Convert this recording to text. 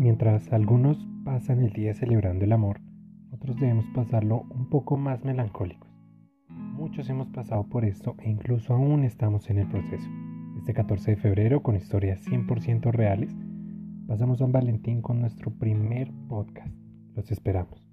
Mientras algunos pasan el día celebrando el amor, otros debemos pasarlo un poco más melancólicos. Muchos hemos pasado por esto e incluso aún estamos en el proceso. Este 14 de febrero, con historias 100% reales, pasamos San Valentín con nuestro primer podcast. Los esperamos.